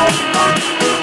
satisfaction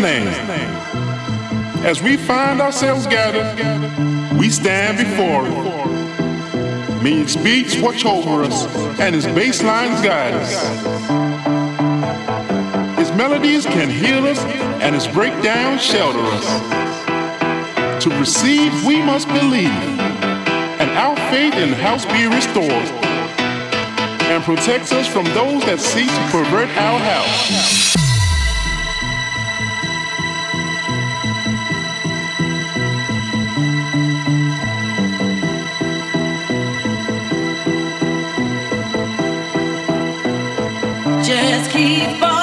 name. As we find ourselves gathered, we stand before. May His beats watch over us and His bass lines guide us. His melodies can heal us and His breakdowns shelter us. To receive, we must believe, and our faith in house be restored and protects us from those that seek to pervert our house. Just keep on.